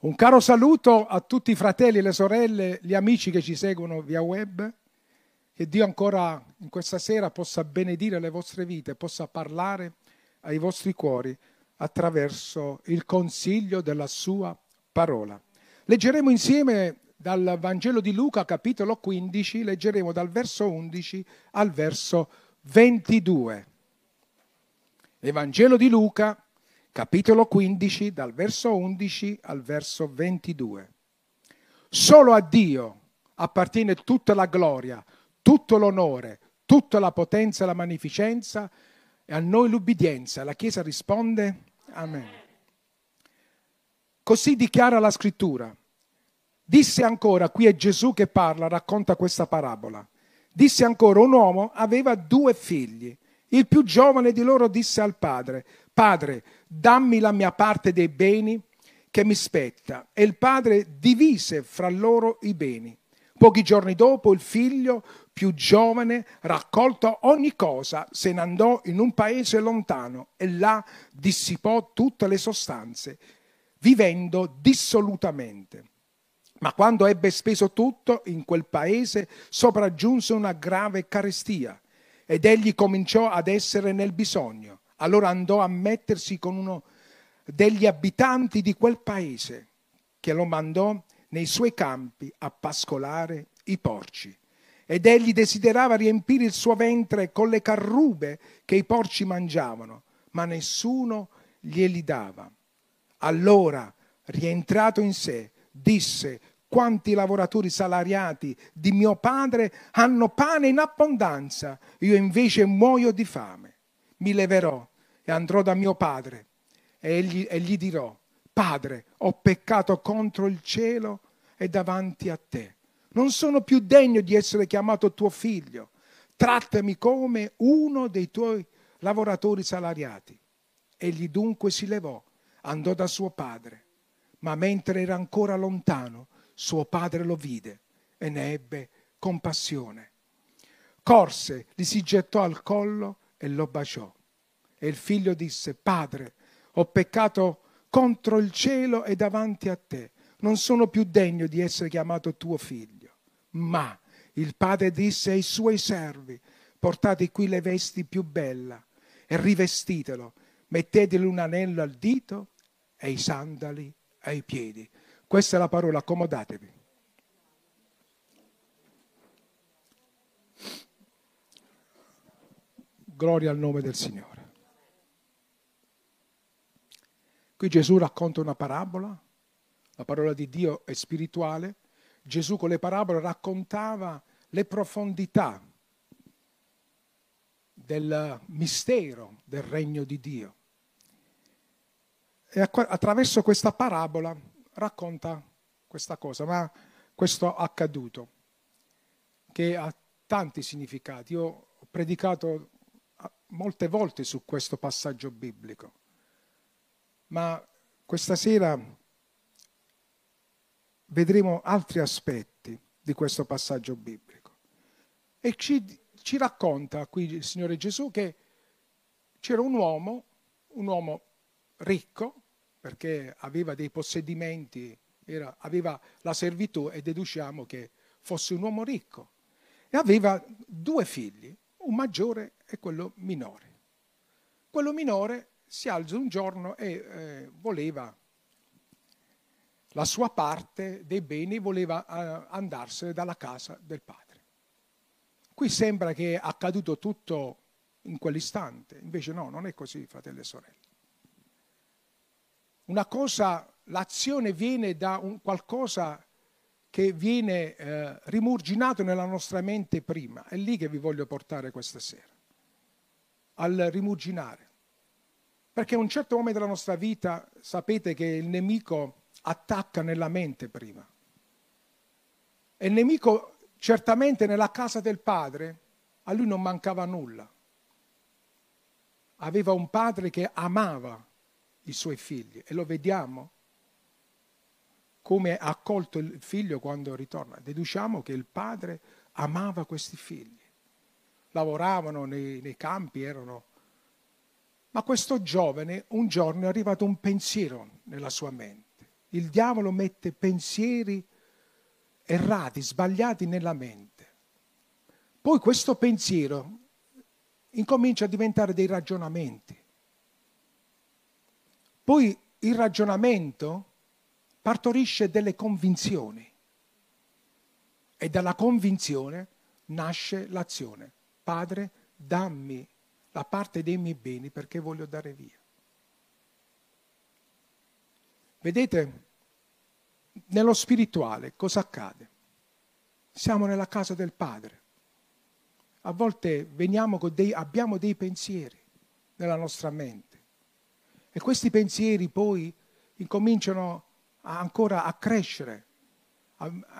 Un caro saluto a tutti i fratelli e le sorelle, gli amici che ci seguono via web. Che Dio ancora in questa sera possa benedire le vostre vite, possa parlare ai vostri cuori attraverso il consiglio della sua parola. Leggeremo insieme dal Vangelo di Luca, capitolo 15, leggeremo dal verso 11 al verso 22. Evangelo di Luca, capitolo 15, dal verso 11 al verso 22. Solo a Dio appartiene tutta la gloria, tutto l'onore, tutta la potenza e la magnificenza e a noi l'ubbidienza. La Chiesa risponde Amen. Così dichiara la scrittura. Disse ancora, qui è Gesù che parla, racconta questa parabola. Disse ancora, un uomo aveva due figli. Il più giovane di loro disse al padre, Padre, dammi la mia parte dei beni che mi spetta. E il padre divise fra loro i beni. Pochi giorni dopo il figlio più giovane raccolto ogni cosa, se ne andò in un paese lontano e là dissipò tutte le sostanze, vivendo dissolutamente. Ma quando ebbe speso tutto, in quel paese sopraggiunse una grave carestia ed egli cominciò ad essere nel bisogno. Allora andò a mettersi con uno degli abitanti di quel paese che lo mandò nei suoi campi a pascolare i porci. Ed egli desiderava riempire il suo ventre con le carrube che i porci mangiavano, ma nessuno glieli dava. Allora, rientrato in sé, disse, quanti lavoratori salariati di mio padre hanno pane in abbondanza, io invece muoio di fame. Mi leverò e andrò da mio padre e gli, e gli dirò, Padre, ho peccato contro il cielo e davanti a te. Non sono più degno di essere chiamato tuo figlio. Trattami come uno dei tuoi lavoratori salariati. Egli dunque si levò, andò da suo padre, ma mentre era ancora lontano, suo padre lo vide e ne ebbe compassione. Corse, gli si gettò al collo e lo baciò. E il figlio disse, Padre, ho peccato contro il cielo e davanti a te. Non sono più degno di essere chiamato tuo figlio. Ma il padre disse ai suoi servi, portate qui le vesti più belle e rivestitelo, mettetele un anello al dito e i sandali ai piedi. Questa è la parola, accomodatevi. Gloria al nome del Signore. Qui Gesù racconta una parabola, la parola di Dio è spirituale. Gesù con le parabole raccontava le profondità del mistero del regno di Dio. E attraverso questa parabola racconta questa cosa, ma questo accaduto, che ha tanti significati. Io ho predicato molte volte su questo passaggio biblico ma questa sera vedremo altri aspetti di questo passaggio biblico. E ci, ci racconta qui il Signore Gesù che c'era un uomo, un uomo ricco, perché aveva dei possedimenti, era, aveva la servitù e deduciamo che fosse un uomo ricco. E aveva due figli, un maggiore e quello minore. Quello minore si alza un giorno e eh, voleva la sua parte dei beni, voleva eh, andarsene dalla casa del padre. Qui sembra che è accaduto tutto in quell'istante, invece no, non è così, fratelli e sorelle. Una cosa, l'azione viene da un qualcosa che viene eh, rimurginato nella nostra mente prima, è lì che vi voglio portare questa sera, al rimurginare. Perché a un certo momento della nostra vita sapete che il nemico attacca nella mente prima. E il nemico certamente nella casa del padre a lui non mancava nulla. Aveva un padre che amava i suoi figli e lo vediamo come ha accolto il figlio quando ritorna. Deduciamo che il padre amava questi figli. Lavoravano nei, nei campi, erano ma questo giovane un giorno è arrivato un pensiero nella sua mente. il diavolo mette pensieri errati, sbagliati nella mente. Poi questo pensiero incomincia a diventare dei ragionamenti. Poi il ragionamento partorisce delle convinzioni e dalla convinzione nasce l'azione. Padre, dammi la parte dei miei beni perché voglio dare via. Vedete, nello spirituale cosa accade? Siamo nella casa del Padre. A volte dei, abbiamo dei pensieri nella nostra mente e questi pensieri poi incominciano ancora a crescere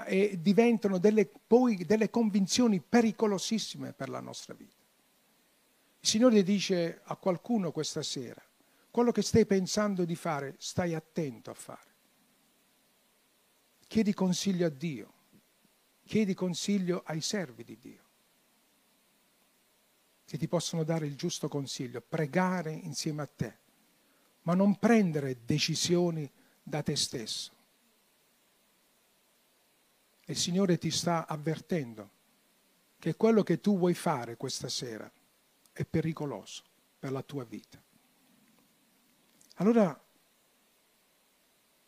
e diventano delle, poi delle convinzioni pericolosissime per la nostra vita. Signore dice a qualcuno questa sera, quello che stai pensando di fare, stai attento a fare. Chiedi consiglio a Dio, chiedi consiglio ai servi di Dio, che ti possono dare il giusto consiglio, pregare insieme a te, ma non prendere decisioni da te stesso. Il Signore ti sta avvertendo che quello che tu vuoi fare questa sera è pericoloso per la tua vita. Allora,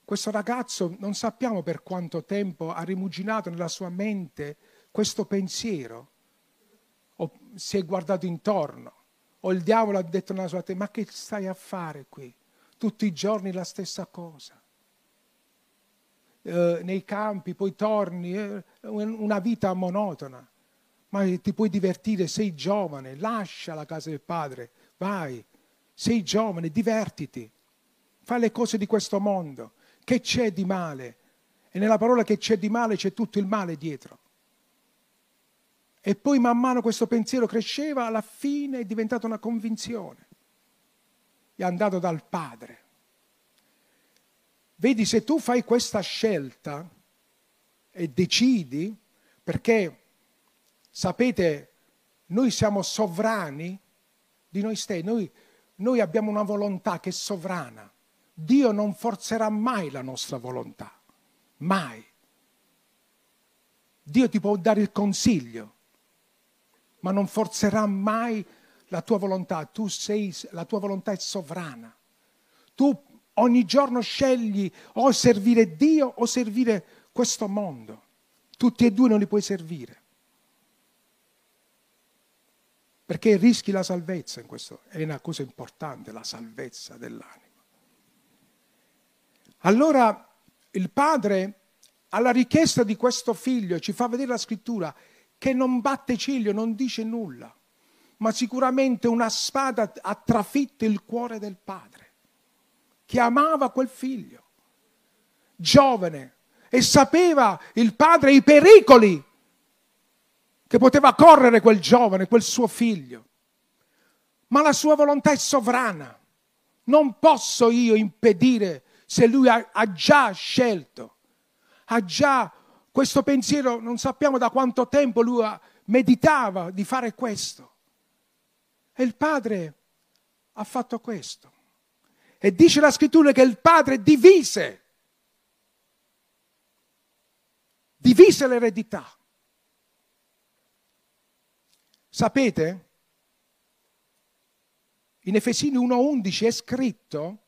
questo ragazzo non sappiamo per quanto tempo ha rimuginato nella sua mente questo pensiero, o si è guardato intorno, o il diavolo ha detto nella sua testa, ma che stai a fare qui? Tutti i giorni la stessa cosa. Eh, nei campi, poi torni, eh, una vita monotona. Ma ti puoi divertire, sei giovane, lascia la casa del padre, vai, sei giovane, divertiti, fai le cose di questo mondo. Che c'è di male? E nella parola che c'è di male c'è tutto il male dietro. E poi man mano questo pensiero cresceva, alla fine è diventata una convinzione. È andato dal Padre. Vedi, se tu fai questa scelta e decidi, perché sapete, noi siamo sovrani di noi stessi, noi, noi abbiamo una volontà che è sovrana. Dio non forzerà mai la nostra volontà, mai. Dio ti può dare il consiglio, ma non forzerà mai la tua volontà. Tu sei, la tua volontà è sovrana. Tu ogni giorno scegli o servire Dio o servire questo mondo. Tutti e due non li puoi servire. Perché rischi la salvezza in questo. È una cosa importante, la salvezza dell'anima. Allora il padre, alla richiesta di questo figlio, ci fa vedere la scrittura, che non batte ciglio, non dice nulla, ma sicuramente una spada ha trafitto il cuore del padre che amava quel figlio, giovane, e sapeva il padre i pericoli che poteva correre quel giovane, quel suo figlio. Ma la sua volontà è sovrana. Non posso io impedire se lui ha, ha già scelto, ha già questo pensiero, non sappiamo da quanto tempo lui meditava di fare questo. E il padre ha fatto questo. E dice la scrittura che il padre divise, divise l'eredità. Sapete? In Efesini 1.11 è scritto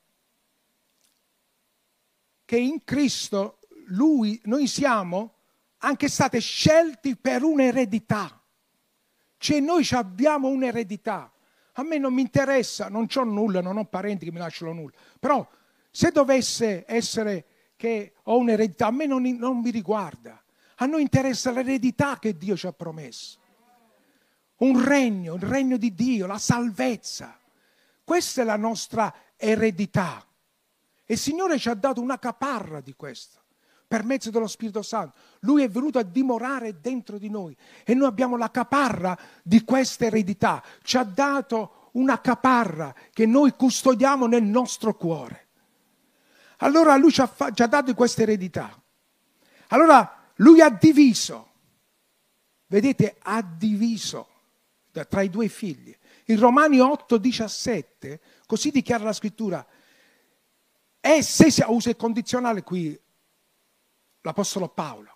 che in Cristo lui, noi siamo anche stati scelti per un'eredità. Cioè noi abbiamo un'eredità. A me non mi interessa, non ho nulla, non ho parenti che mi lasciano nulla. Però se dovesse essere che ho un'eredità, a me non, non mi riguarda. A noi interessa l'eredità che Dio ci ha promesso. Un regno, il regno di Dio, la salvezza. Questa è la nostra eredità. E il Signore ci ha dato una caparra di questo per mezzo dello Spirito Santo. Lui è venuto a dimorare dentro di noi e noi abbiamo la caparra di questa eredità. Ci ha dato una caparra che noi custodiamo nel nostro cuore. Allora lui ci ha, ci ha dato questa eredità. Allora lui ha diviso, vedete, ha diviso tra i due figli. In Romani 8, 17, così dichiara la scrittura, E se si usa il condizionale qui, l'Apostolo Paolo,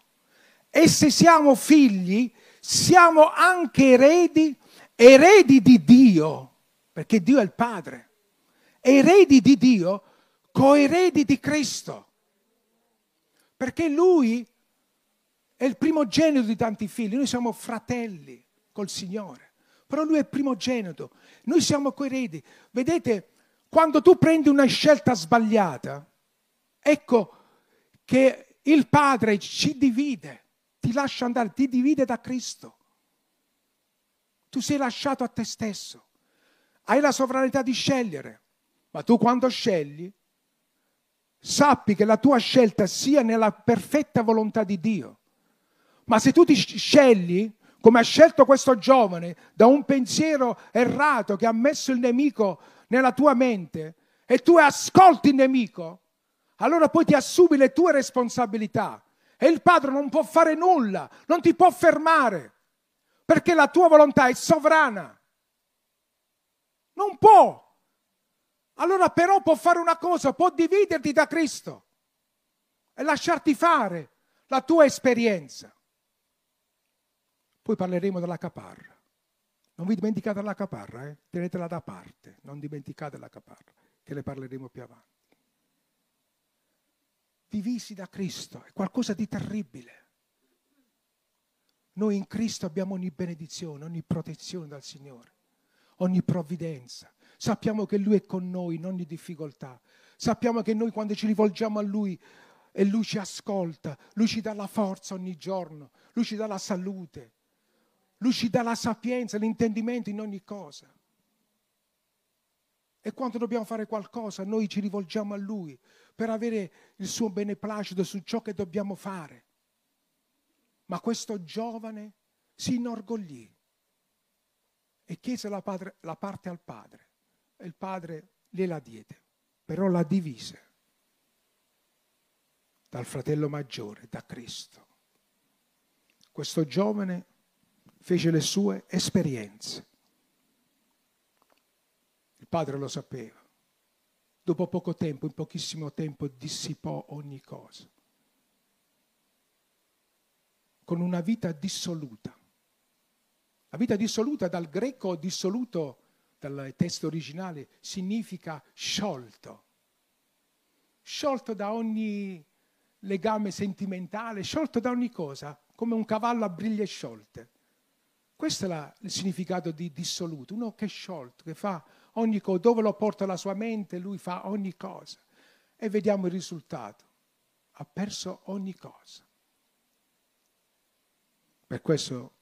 e se siamo figli, siamo anche eredi, eredi di Dio, perché Dio è il Padre, eredi di Dio, coeredi di Cristo, perché Lui è il primogenito di tanti figli, noi siamo fratelli col Signore, però Lui è primogenito, noi siamo coeredi. Vedete, quando tu prendi una scelta sbagliata, ecco che il Padre ci divide, ti lascia andare, ti divide da Cristo. Tu sei lasciato a te stesso, hai la sovranità di scegliere, ma tu quando scegli, sappi che la tua scelta sia nella perfetta volontà di Dio. Ma se tu ti scegli, come ha scelto questo giovane, da un pensiero errato che ha messo il nemico nella tua mente e tu ascolti il nemico, allora poi ti assumi le tue responsabilità e il padre non può fare nulla, non ti può fermare, perché la tua volontà è sovrana. Non può. Allora però può fare una cosa, può dividerti da Cristo e lasciarti fare la tua esperienza. Poi parleremo della caparra. Non vi dimenticate la caparra, eh? tenetela da parte, non dimenticate la caparra, che ne parleremo più avanti. Divisi da Cristo è qualcosa di terribile. Noi in Cristo abbiamo ogni benedizione, ogni protezione dal Signore, ogni provvidenza. Sappiamo che Lui è con noi in ogni difficoltà. Sappiamo che noi quando ci rivolgiamo a Lui e Lui ci ascolta, Lui ci dà la forza ogni giorno, Lui ci dà la salute, lui ci dà la sapienza, l'intendimento in ogni cosa. E quando dobbiamo fare qualcosa, noi ci rivolgiamo a Lui per avere il suo beneplacito su ciò che dobbiamo fare. Ma questo giovane si inorgoglì e chiese la, padre, la parte al padre. E il padre gliela diede, però la divise dal fratello maggiore, da Cristo. Questo giovane fece le sue esperienze. Il padre lo sapeva. Dopo poco tempo, in pochissimo tempo, dissipò ogni cosa. Con una vita dissoluta. La vita dissoluta dal greco dissoluto, dal testo originale, significa sciolto. Sciolto da ogni legame sentimentale, sciolto da ogni cosa, come un cavallo a briglie sciolte. Questo è la, il significato di dissoluto, uno che è sciolto, che fa ogni cosa, dove lo porta la sua mente, lui fa ogni cosa. E vediamo il risultato. Ha perso ogni cosa. Per questo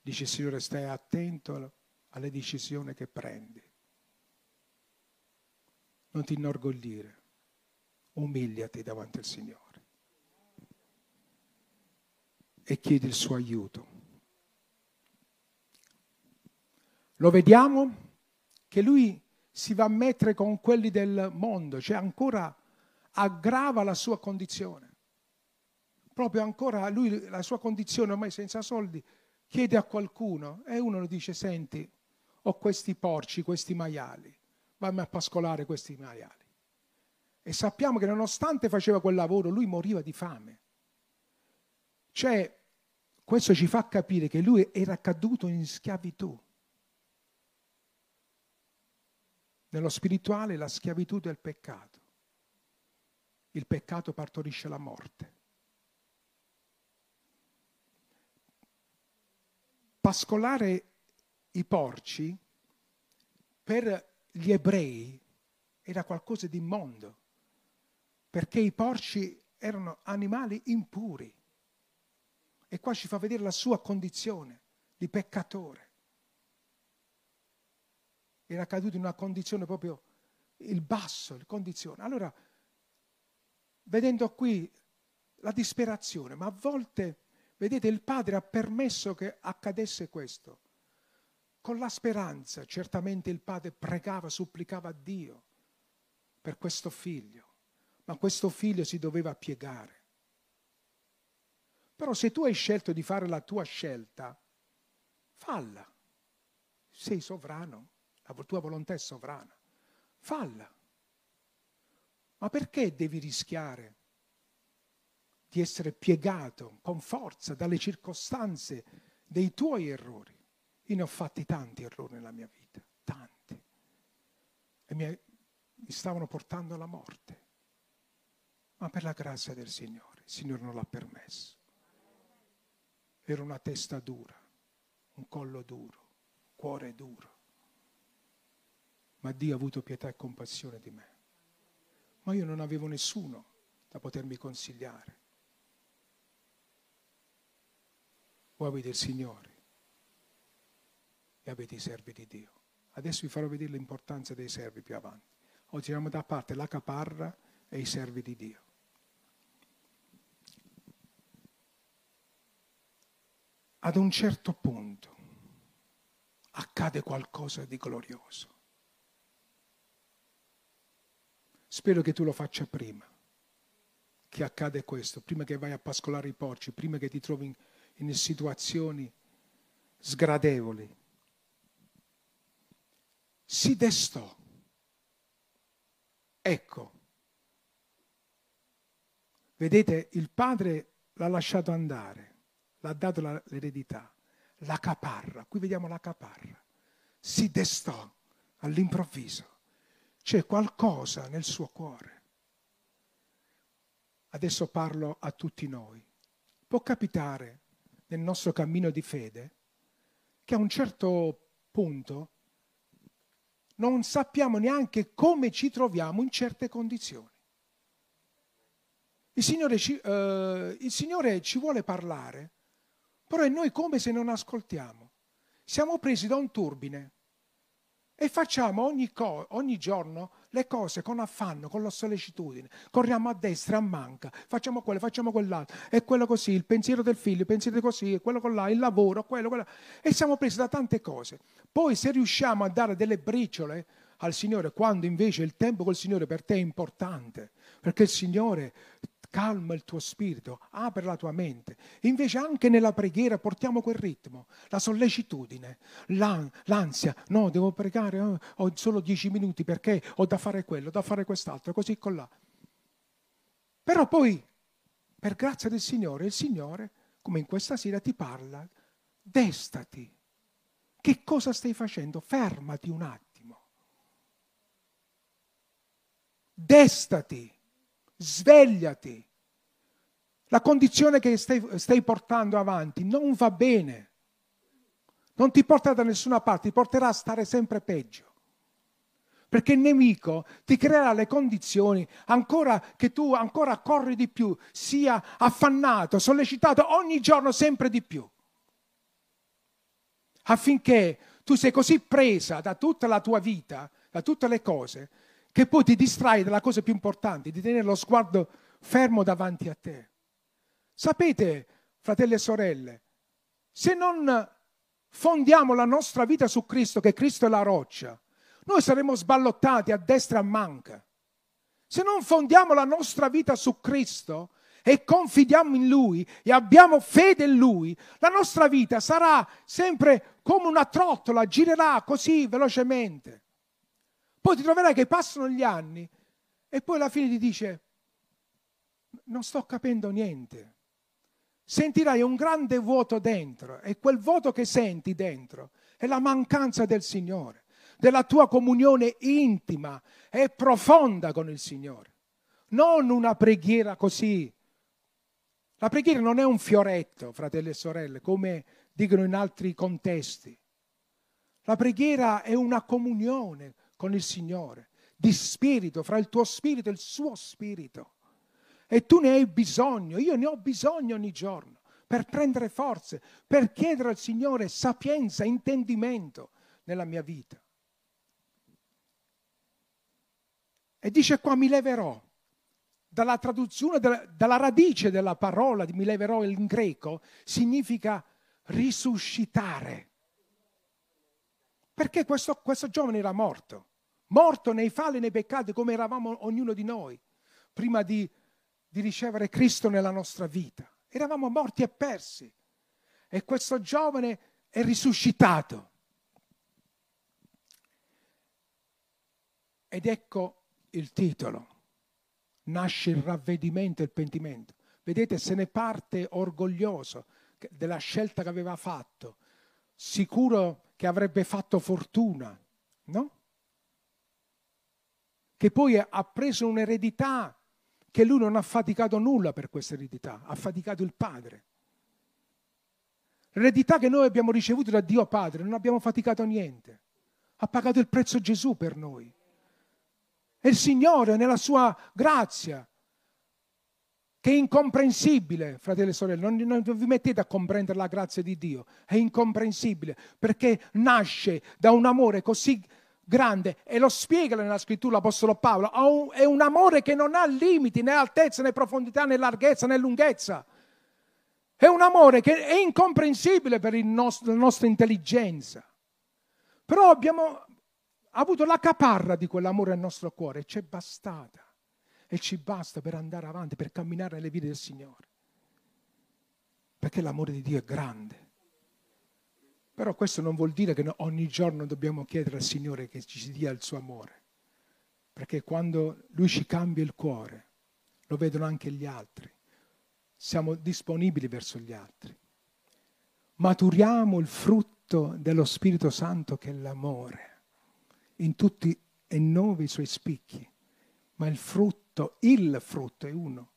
dice il Signore, stai attento alle decisioni che prendi. Non ti inorgoglire, umiliati davanti al Signore e chiedi il suo aiuto. Lo vediamo che lui si va a mettere con quelli del mondo, cioè ancora aggrava la sua condizione. Proprio ancora lui, la sua condizione ormai senza soldi, chiede a qualcuno e uno lo dice, senti, ho questi porci, questi maiali, vammi a pascolare questi maiali. E sappiamo che nonostante faceva quel lavoro, lui moriva di fame. Cioè, questo ci fa capire che lui era caduto in schiavitù. Nello spirituale la schiavitù del peccato. Il peccato partorisce la morte. Pascolare i porci per gli ebrei era qualcosa di immondo, perché i porci erano animali impuri. E qua ci fa vedere la sua condizione di peccatore era caduto in una condizione proprio il basso, la condizione. Allora, vedendo qui la disperazione, ma a volte, vedete, il padre ha permesso che accadesse questo. Con la speranza, certamente il padre pregava, supplicava a Dio per questo figlio, ma questo figlio si doveva piegare. Però se tu hai scelto di fare la tua scelta, falla. Sei sovrano la tua volontà è sovrana. Falla. Ma perché devi rischiare di essere piegato con forza dalle circostanze dei tuoi errori? Io ne ho fatti tanti errori nella mia vita, tanti. E mi, stavano portando alla morte. Ma per la grazia del Signore, il Signore non l'ha permesso. Era una testa dura, un collo duro, cuore duro. Ma Dio ha avuto pietà e compassione di me. Ma io non avevo nessuno da potermi consigliare. Voi avete il Signore e avete i servi di Dio. Adesso vi farò vedere l'importanza dei servi più avanti. Oggi tiriamo da parte la caparra e i servi di Dio. Ad un certo punto accade qualcosa di glorioso. Spero che tu lo faccia prima che accade questo, prima che vai a pascolare i porci, prima che ti trovi in, in situazioni sgradevoli. Si destò. Ecco, vedete, il padre l'ha lasciato andare, l'ha dato l'eredità, la caparra, qui vediamo la caparra, si destò all'improvviso, c'è qualcosa nel suo cuore. Adesso parlo a tutti noi. Può capitare nel nostro cammino di fede che a un certo punto non sappiamo neanche come ci troviamo in certe condizioni. Il Signore ci, uh, il Signore ci vuole parlare, però è noi come se non ascoltiamo. Siamo presi da un turbine e facciamo ogni, co- ogni, giorno le cose con affanno, con la sollecitudine. Corriamo a destra, a manca, facciamo quello, facciamo quell'altro, e quello così, il pensiero del figlio, il pensiero così, quello con là, il lavoro, quello, quello. E siamo presi da tante cose. Poi se riusciamo a dare delle briciole al Signore, quando invece il tempo col Signore per te è importante, perché il Signore calma il tuo spirito, apre la tua mente. Invece anche nella preghiera portiamo quel ritmo, la sollecitudine, l'ansia, no, devo pregare, oh, ho solo dieci minuti perché ho da fare quello, da fare quest'altro, così con là. Però poi, per grazia del Signore, il Signore, come in questa sera, ti parla, destati. Che cosa stai facendo? Fermati un attimo. Destati svegliati. La condizione che stai, stai portando avanti non va bene. Non ti porta da nessuna parte, ti porterà a stare sempre peggio. Perché il nemico ti creerà le condizioni ancora che tu ancora corri di più, sia affannato, sollecitato ogni giorno sempre di più. Affinché tu sei così presa da tutta la tua vita, da tutte le cose, che poi ti distrai dalla cosa più importante, di tenere lo sguardo fermo davanti a te. Sapete, fratelli e sorelle, se non fondiamo la nostra vita su Cristo, che Cristo è la roccia, noi saremo sballottati a destra e a manca. Se non fondiamo la nostra vita su Cristo e confidiamo in Lui e abbiamo fede in Lui, la nostra vita sarà sempre come una trottola, girerà così velocemente. Poi ti troverai che passano gli anni e poi alla fine ti dice, non sto capendo niente. Sentirai un grande vuoto dentro e quel vuoto che senti dentro è la mancanza del Signore, della tua comunione intima e profonda con il Signore. Non una preghiera così. La preghiera non è un fioretto, fratelli e sorelle, come dicono in altri contesti. La preghiera è una comunione con il Signore, di spirito, fra il tuo spirito e il suo spirito. E tu ne hai bisogno, io ne ho bisogno ogni giorno per prendere forze, per chiedere al Signore sapienza, intendimento nella mia vita. E dice qua mi leverò. Dalla traduzione, dalla, radice della parola di mi leverò in greco, significa risuscitare. Perché questo, questo giovane era morto morto nei falli e nei peccati come eravamo ognuno di noi, prima di, di ricevere Cristo nella nostra vita. Eravamo morti e persi. E questo giovane è risuscitato. Ed ecco il titolo. nasce il ravvedimento e il pentimento. Vedete, se ne parte orgoglioso della scelta che aveva fatto, sicuro che avrebbe fatto fortuna, no? Che poi ha preso un'eredità che lui non ha faticato nulla per questa eredità, ha faticato il padre. L'eredità che noi abbiamo ricevuto da Dio Padre, non abbiamo faticato niente. Ha pagato il prezzo Gesù per noi. E il Signore, nella sua grazia, che è incomprensibile, fratelli e sorelle, non, non, vi mettete a comprendere la grazia di Dio, è incomprensibile perché nasce da un amore così grande e lo spiega nella scrittura l'Apostolo Paolo, è un amore che non ha limiti né altezza né profondità né larghezza né lunghezza. È un amore che è incomprensibile per nostro, la nostra intelligenza. Però abbiamo avuto la caparra di quell'amore nel nostro cuore e ci è bastata. E ci basta per andare avanti, per camminare nelle vie del Signore. Perché l'amore di Dio è grande. Però questo non vuol dire che ogni giorno dobbiamo chiedere al Signore che ci dia il suo amore. Perché quando Lui ci cambia il cuore, lo vedono anche gli altri siamo disponibili verso gli altri. Maturiamo il frutto dello Spirito Santo che è l'amore, in tutti e nove i suoi spicchi, ma il frutto, il frutto è uno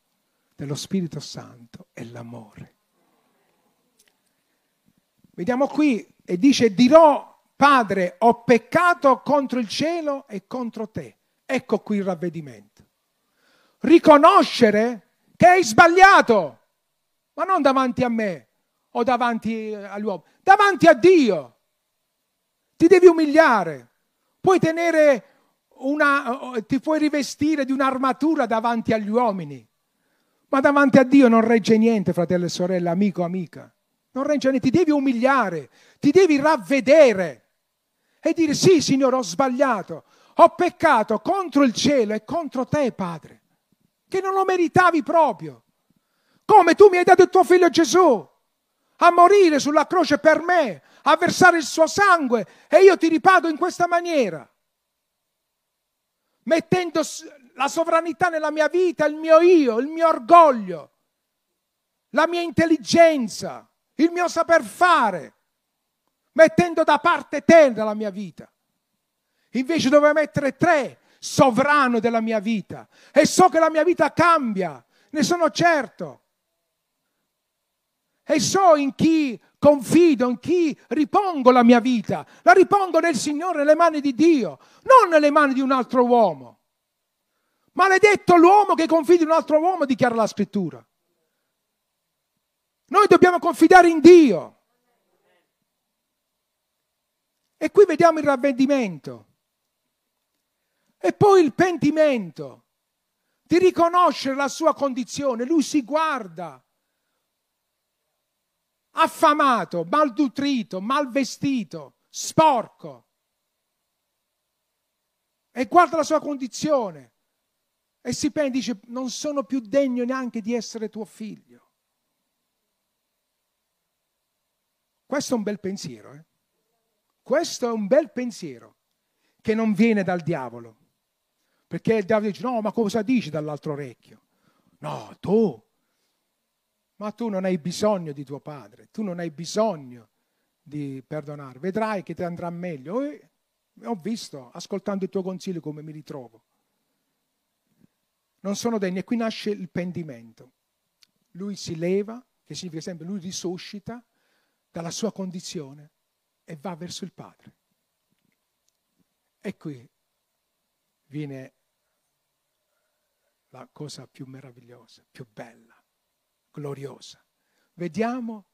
dello Spirito Santo è l'amore. Vediamo qui e dice dirò Padre ho peccato contro il cielo e contro te. Ecco qui il ravvedimento. Riconoscere che hai sbagliato, ma non davanti a me o davanti agli uomini, davanti a Dio. Ti devi umiliare, puoi tenere una, ti puoi rivestire di un'armatura davanti agli uomini, ma davanti a Dio non regge niente, fratello e sorella, amico, amica. Non regge niente, ti devi umiliare, ti devi ravvedere e dire sì, Signore, ho sbagliato, ho peccato contro il cielo e contro te, Padre che non lo meritavi proprio. Come tu mi hai dato il tuo figlio Gesù a morire sulla croce per me, a versare il suo sangue e io ti ripago in questa maniera, mettendo la sovranità nella mia vita, il mio io, il mio orgoglio, la mia intelligenza, il mio saper fare, mettendo da parte te nella mia vita. Invece doveva mettere tre sovrano della mia vita e so che la mia vita cambia, ne sono certo. E so in chi confido, in chi ripongo la mia vita. La ripongo nel Signore, nelle mani di Dio, non nelle mani di un altro uomo. Maledetto l'uomo che confida in un altro uomo, dichiara la scrittura. Noi dobbiamo confidare in Dio. E qui vediamo il ravvedimento. E poi il pentimento, di riconoscere la sua condizione. Lui si guarda affamato, malnutrito, malvestito, sporco. E guarda la sua condizione e si pensa, dice, non sono più degno neanche di essere tuo figlio. Questo è un bel pensiero, eh? Questo è un bel pensiero che non viene dal diavolo. Perché il diavolo dice, no, ma cosa dici dall'altro orecchio? No, tu. Ma tu non hai bisogno di tuo padre, tu non hai bisogno di perdonare. Vedrai che ti andrà meglio. E ho visto, ascoltando il tuo consiglio, come mi ritrovo. Non sono degni. E qui nasce il pendimento. Lui si leva, che significa sempre lui risuscita dalla sua condizione e va verso il Padre. E qui viene la cosa più meravigliosa, più bella, gloriosa. Vediamo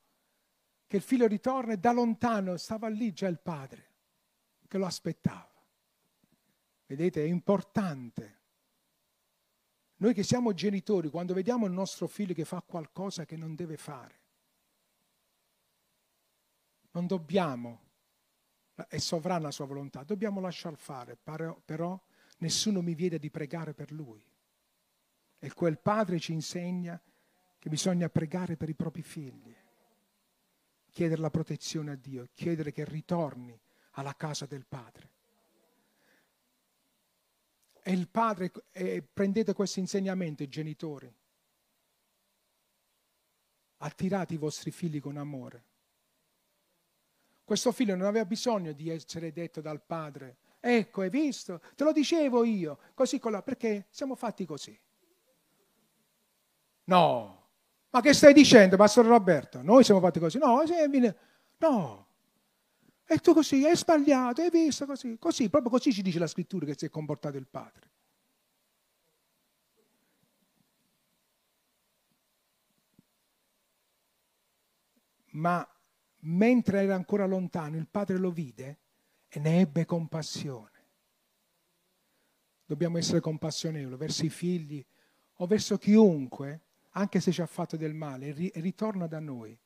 che il figlio ritorna e da lontano stava lì già il padre che lo aspettava. Vedete, è importante. Noi che siamo genitori, quando vediamo il nostro figlio che fa qualcosa che non deve fare, non dobbiamo, è sovrana la sua volontà, dobbiamo lasciar fare, però nessuno mi viene di pregare per lui. E quel padre ci insegna che bisogna pregare per i propri figli, chiedere la protezione a Dio, chiedere che ritorni alla casa del padre. E il padre, e prendete questo insegnamento, genitori. Attirate i vostri figli con amore. Questo figlio non aveva bisogno di essere detto dal padre. Ecco, hai visto? Te lo dicevo io. Così con la... Perché siamo fatti così. No. Ma che stai dicendo, Pastore Roberto? Noi siamo fatti così. No, no. E tu così, hai sbagliato, hai visto così. Così, proprio così ci dice la scrittura che si è comportato il padre. Ma mentre era ancora lontano, il padre lo vide e ne ebbe compassione. Dobbiamo essere compassionevoli verso i figli o verso chiunque, anche se ci ha fatto del male, ritorna da noi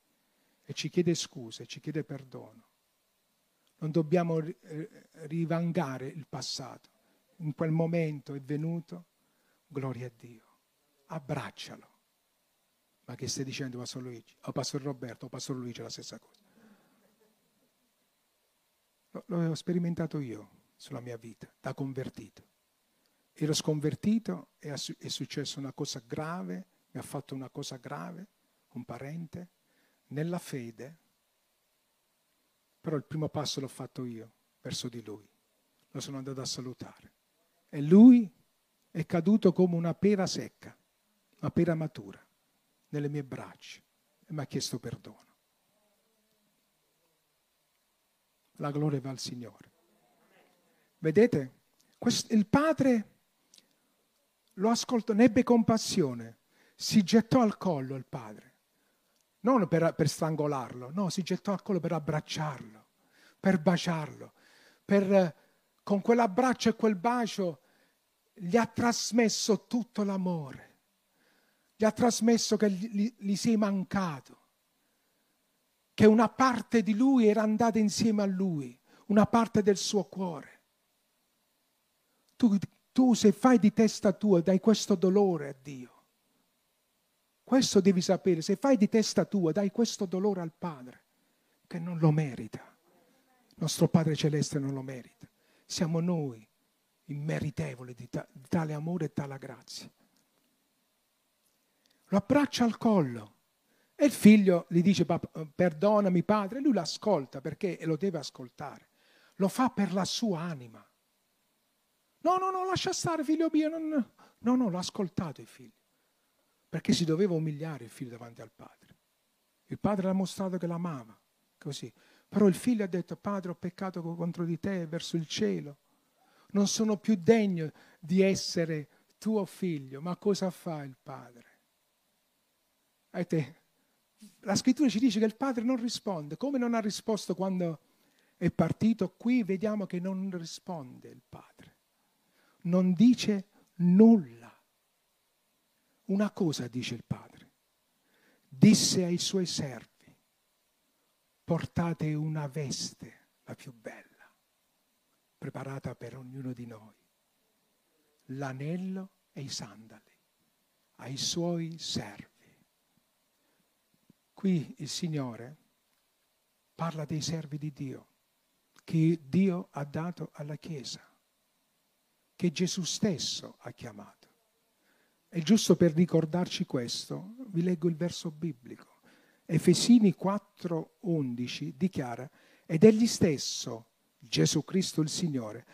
e ci chiede scuse, ci chiede perdono. Non dobbiamo rivangare il passato. In quel momento è venuto, gloria a Dio. Abbraccialo. Ma che stai dicendo, Pastor Luigi? O Pastor Roberto o Pastor Luigi è la stessa cosa. L'ho sperimentato io sulla mia vita, da convertito. Ero sconvertito e è successa una cosa grave, mi ha fatto una cosa grave, un parente, nella fede, però il primo passo l'ho fatto io verso di lui. Lo sono andato a salutare. E lui è caduto come una pera secca, una pera matura nelle mie braccia e mi ha chiesto perdono. La gloria va al Signore. Vedete, il padre lo ascoltò, ne ebbe compassione, si gettò al collo il padre, non per, per strangolarlo, no, si gettò al collo per abbracciarlo, per baciarlo, per, con quell'abbraccio e quel bacio gli ha trasmesso tutto l'amore. Gli ha trasmesso che gli, gli sei mancato, che una parte di lui era andata insieme a lui, una parte del suo cuore. Tu, tu se fai di testa tua dai questo dolore a Dio. Questo devi sapere, se fai di testa tua dai questo dolore al Padre, che non lo merita. Il nostro Padre Celeste non lo merita. Siamo noi immeritevoli di, ta- di tale amore e tale grazia lo abbraccia al collo. E il figlio gli dice, perdonami padre, e lui l'ascolta perché lo deve ascoltare. Lo fa per la sua anima. No, no, no, lascia stare figlio mio. Non... No, no, l'ha ascoltato il figlio. Perché si doveva umiliare il figlio davanti al padre. Il padre l'ha mostrato che l'amava, così. Però il figlio ha detto, padre, ho peccato contro di te verso il cielo. Non sono più degno di essere tuo figlio. Ma cosa fa il padre? La scrittura ci dice che il padre non risponde. Come non ha risposto quando è partito? Qui vediamo che non risponde il padre. Non dice nulla. Una cosa dice il padre. Disse ai suoi servi, portate una veste, la più bella, preparata per ognuno di noi, l'anello e i sandali, ai suoi servi Qui il Signore parla dei servi di Dio, che Dio ha dato alla Chiesa, che Gesù stesso ha chiamato. È giusto per ricordarci questo, vi leggo il verso biblico. Efesini 4:11 dichiara, ed egli stesso, Gesù Cristo il Signore,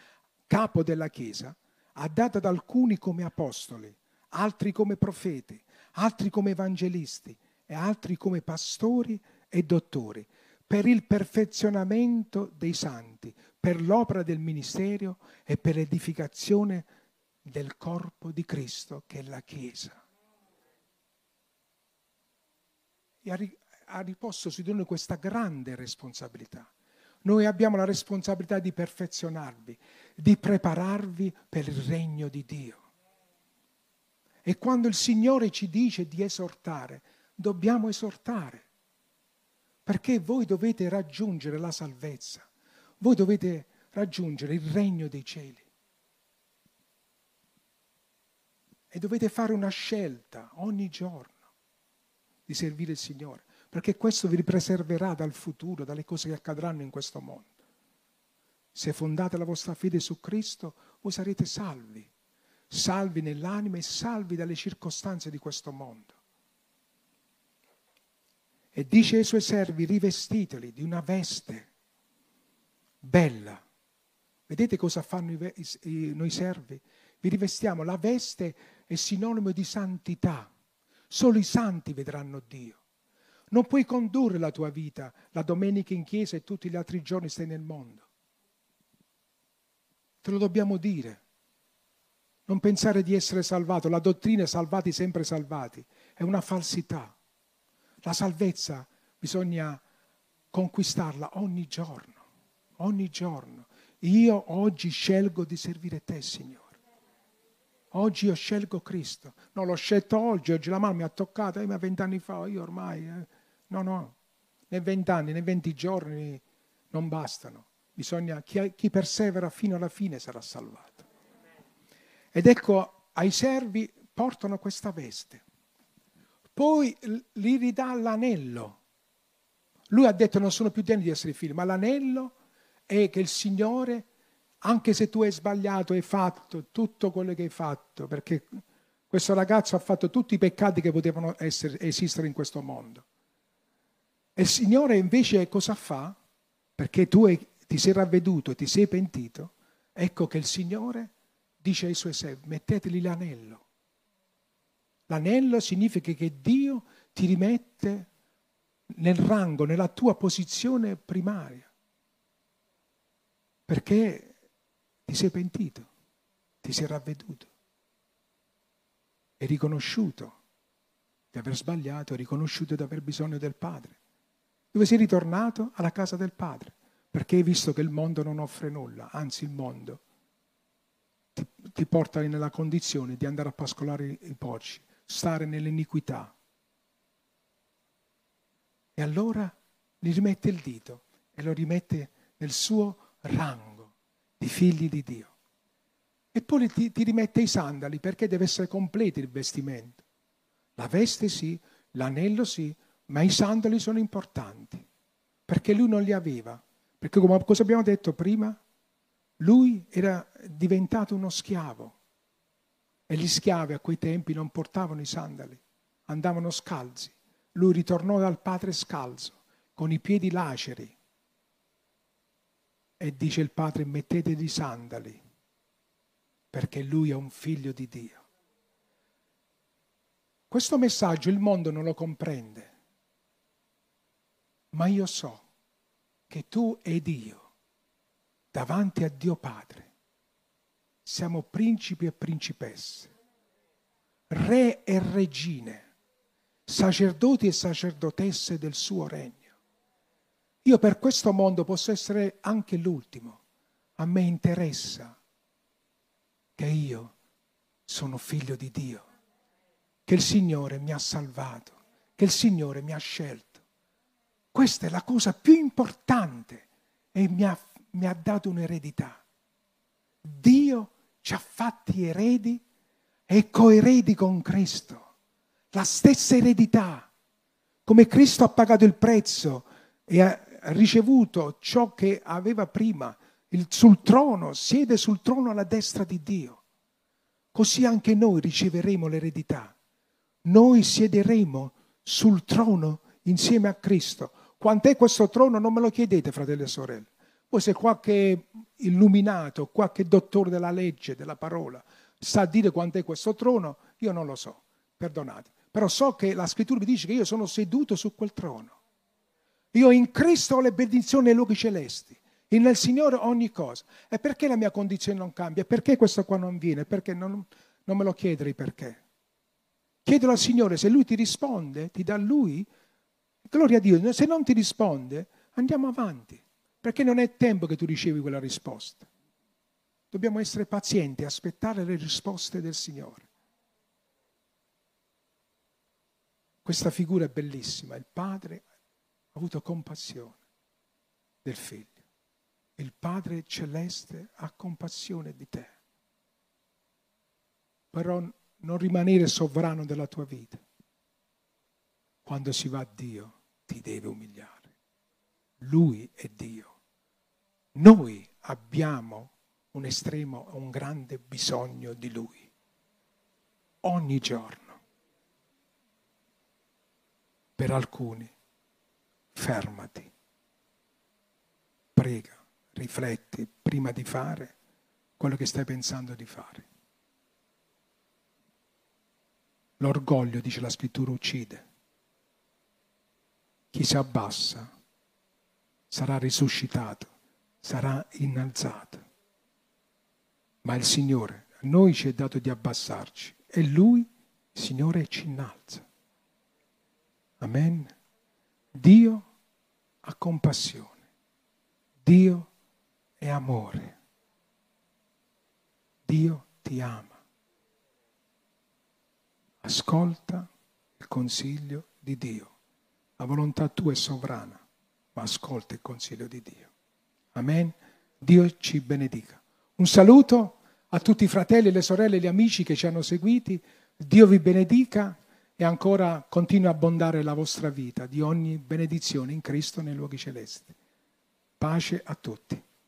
capo della Chiesa, ha dato ad alcuni come apostoli, altri come profeti, altri come evangelisti, e altri come pastori e dottori, per il perfezionamento dei santi, per l'opera del ministero e per l'edificazione del corpo di Cristo, che è la Chiesa. E ha riposto su di noi questa grande responsabilità. Noi abbiamo la responsabilità di perfezionarvi, di prepararvi per il regno di Dio. E quando il Signore ci dice di esortare, dobbiamo esortare, perché voi dovete raggiungere la salvezza, voi dovete raggiungere il regno dei cieli. E dovete fare una scelta ogni giorno di servire il Signore, perché questo vi preserverà dal futuro, dalle cose che accadranno in questo mondo. Se fondate la vostra fede su Cristo, voi sarete salvi. salvi nell'anima e salvi dalle circostanze di questo mondo. E dice ai suoi servi, rivestiteli di una veste bella. Vedete cosa fanno i, i, noi servi? Vi rivestiamo, la veste è sinonimo di santità. Solo i santi vedranno Dio. Non puoi condurre la tua vita la domenica in chiesa e tutti gli altri giorni stai nel mondo. Te lo dobbiamo dire. Non pensare di essere salvato. La dottrina salvati sempre salvati. È una falsità. La salvezza bisogna conquistarla ogni giorno. Ogni giorno. Io oggi scelgo di servire te, Signore. Oggi io scelgo Cristo. Non l'ho scelto oggi, oggi la mano mi ha toccato, eh, ma vent'anni fa, io ormai... Eh. No, no, nei vent'anni, nei venti giorni non bastano. Bisogna, chi, chi persevera fino alla fine sarà salvato. Ed ecco, ai servi portano questa veste. Poi gli ridà l'anello. Lui ha detto non sono più degni di essere figli, ma l'anello è che il Signore, anche se tu hai sbagliato, hai fatto tutto quello che hai fatto, perché questo ragazzo ha fatto tutti i peccati che potevano essere, esistere in questo mondo. E il Signore invece cosa fa? Perché tu ti sei ravveduto e ti sei pentito, ecco che il Signore dice ai suoi servi, metteteli l'anello. L'anello significa che Dio ti rimette nel rango, nella tua posizione primaria, perché ti sei pentito, ti sei ravveduto, è riconosciuto di aver sbagliato, è riconosciuto di aver bisogno del Padre. Dove sei ritornato? Alla casa del Padre, perché hai visto che il mondo non offre nulla, anzi il mondo ti, ti porta nella condizione di andare a pascolare i porci, stare nell'iniquità. E allora gli rimette il dito e lo rimette nel suo rango di figli di Dio. E poi ti, ti rimette i sandali perché deve essere completo il vestimento. La veste sì, l'anello sì, ma i sandali sono importanti, perché lui non li aveva. Perché come cosa abbiamo detto prima? Lui era diventato uno schiavo e gli schiavi a quei tempi non portavano i sandali, andavano scalzi. Lui ritornò dal padre scalzo, con i piedi laceri. E dice il padre, mettete i sandali, perché lui è un figlio di Dio. Questo messaggio il mondo non lo comprende ma io so che tu ed io, davanti a Dio Padre, siamo principi e principesse, re e regine, sacerdoti e sacerdotesse del suo regno. Io per questo mondo posso essere anche l'ultimo. A me interessa che io sono figlio di Dio, che il Signore mi ha salvato, che il Signore mi ha scelto questa è la cosa più importante e mi ha, mi ha dato un'eredità. Dio ci ha fatti eredi e coeredi con Cristo. La stessa eredità. Come Cristo ha pagato il prezzo e ha ricevuto ciò che aveva prima, il, sul trono, siede sul trono alla destra di Dio. Così anche noi riceveremo l'eredità. Noi siederemo sul trono insieme a Cristo Quant'è questo trono? Non me lo chiedete, fratelli e sorelle. Poi se qualche illuminato, qualche dottore della legge, della parola, sa dire quant'è questo trono, io non lo so, perdonate. Però so che la scrittura mi dice che io sono seduto su quel trono. Io in Cristo ho le benedizioni nei luoghi celesti. Nel Signore ogni cosa. E perché la mia condizione non cambia? Perché questo qua non viene? Perché non, non me lo chiedere perché. Chiedelo al Signore, se Lui ti risponde, ti dà Lui Gloria a Dio, se non ti risponde, andiamo avanti, perché non è tempo che tu ricevi quella risposta. Dobbiamo essere pazienti, aspettare le risposte del Signore. Questa figura è bellissima. Il padre ha avuto compassione del figlio. Il Padre celeste ha compassione di te. Però non rimanere sovrano della tua vita. Quando si va a Dio, ti deve umiliare. Lui è Dio. Noi abbiamo un estremo, un grande bisogno di Lui. ogni giorno. Per alcuni, fermati, prega, rifletti prima di fare quello che stai pensando di fare. L'orgoglio, dice la scrittura, uccide. Chi si abbassa sarà risuscitato, sarà innalzato. Ma il Signore, a noi ci è dato di abbassarci e Lui, Signore, ci innalza. Amen. Dio ha compassione. Dio è amore. Dio ti ama. Ascolta il consiglio di Dio. La volontà tua è sovrana, ma ascolta il consiglio di Dio. Amen. Dio ci benedica. Un saluto a tutti i fratelli, le sorelle e gli amici che ci hanno seguiti. Dio vi benedica e ancora continui a abbondare la vostra vita di ogni benedizione in Cristo nei luoghi celesti. Pace a tutti.